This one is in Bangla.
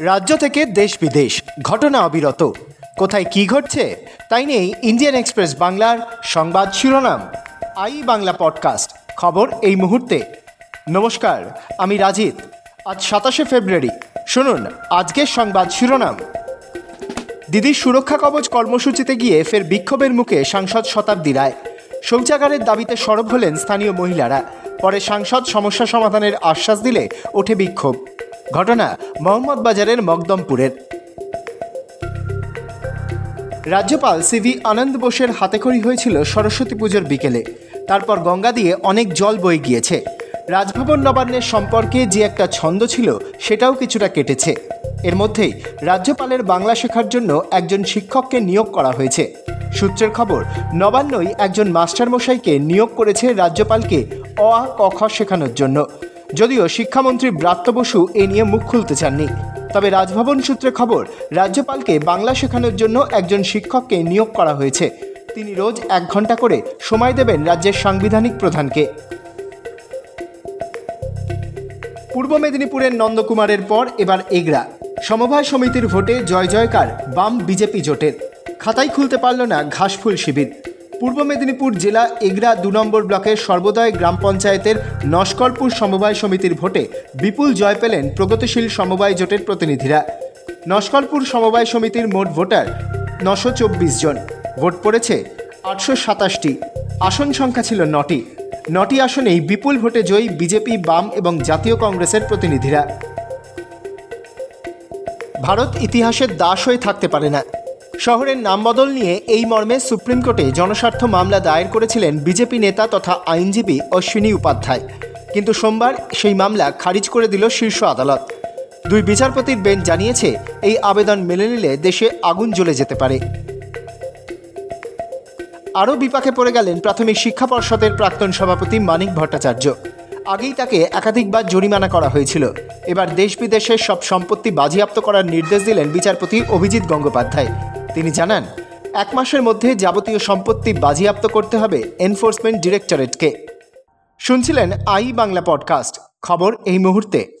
রাজ্য থেকে দেশ বিদেশ। ঘটনা অবিরত। কোথায় কি ঘটছে, তাই নেই ইন্ডিয়ান এক্সপ্রেস বাংলার সংবাদ শিরোনাম। I Bangla podcast. খবর এই মুহূর্তে। নমস্কার, আমি রাজিত। আজ সাতাশে ফেব্রুয়ারি। শুনুন আজকের সংবাদ শিরোনাম। দিদির সুরক্ষা কবচ কর্মসূচিতে গিয়ে ফের বিক্ষোভের মুখে সাংসদ শতাব্দী রায়। শৌচাগারের দাবিতে সরব হলেন স্থানীয় মহিলারা। পরে সাংসদ সমস্যা সমাধানের আশ্বাস দিলে ওঠে বিক্ষোভ। ঘটনা মোহাম্মদ বাজারের মকদমপুরের। রাজ্যপাল সিভি আনন্দ বোসের হাতেখড়ি হয়েছিল সরস্বতী পুজোর বিকেলে। তারপর গঙ্গা দিয়ে অনেক জল বয়ে গিয়েছে। রাজভবন নবান্নের সম্পর্কে যে একটা ছন্দ ছিল, সেটাও কিছুটা কেটেছে। এর মধ্যেই রাজ্যপালের বাংলা শেখার জন্য একজন শিক্ষককে নিয়োগ করা হয়েছে। সূত্রের খবর, নবান্নই একজন মাস্টারমশাইকে নিয়োগ করেছে রাজ্যপালকে অ, আ, ক, খ শেখানোর জন্য। যদিও শিক্ষামন্ত্রী ব্রাত্য বসু এ নিয়ে মুখ খুলতে চাননি। তবে রাজভবন সূত্রে খবর, রাজ্যপালকে বাংলা শেখানোর জন্য একজন শিক্ষককে নিয়োগ করা হয়েছে। তিনি রোজ এক ঘণ্টা করে সময় দেবেন রাজ্যের সাংবিধানিক প্রধানকে। পূর্ব মেদিনীপুরের নন্দকুমারের পর এবার এগরা সমবায় সমিতির ভোটে জয় জয়কার বাম বিজেপি জোটের। খাতাই খুলতে পারল না ঘাসফুল শিবির। পূর্ব মেদিনীপুর জেলা এগরা দু নম্বর ব্লকের সর্বদয় গ্রাম পঞ্চায়েতের নস্করপুর সমবায় সমিতির ভোটে বিপুল জয় পেলেন প্রগতিশীল সমবায় জোটের প্রতিনিধিরা। নস্করপুর সমবায় সমিতির মোট ভোটার নশো চব্বিশ জন। ভোট পড়েছে আটশো সাতাশটি। আসন সংখ্যা ছিল নটি। নটি আসনেই বিপুল ভোটে জয়ী বিজেপি, বাম এবং জাতীয় কংগ্রেসের প্রতিনিধিরা। ভারত ইতিহাসের দাস হয়ে থাকতে পারে না। শহরের নাম বদল নিয়ে এই মর্মে সুপ্রিম কোর্টে জনস্বার্থ মামলা দায়ের করেছিলেন বিজেপি নেতা তথা আইনজীবী অশ্বিনী উপাধ্যায়। কিন্তু সোমবার সেই মামলা খারিজ করে দিল শীর্ষ আদালত। দুই বিচারপতির বেঞ্চ জানিয়েছে, এই আবেদন মেনে নিলে দেশে আগুন জ্বলে যেতে পারে। আরও বিপাকে পড়ে গেলেন প্রাথমিক শিক্ষা পর্ষদের প্রাক্তন সভাপতি মানিক ভট্টাচার্য। আগেই তাকে একাধিকবার জরিমানা করা হয়েছিল। এবার দেশ বিদেশের সব সম্পত্তি বাজেয়াপ্ত করার নির্দেশ দিলেন বিচারপতি অভিজিৎ গঙ্গোপাধ্যায়। তিনি জানান, এক মাসের মধ্যে যাবতীয় সম্পত্তি বাজেয়াপ্ত করতে হবে এনফোর্সমেন্ট ডিরেক্টরেটকে। শুনছিলেন আই বাংলা পডকাস্ট, খবর এই মুহূর্তে।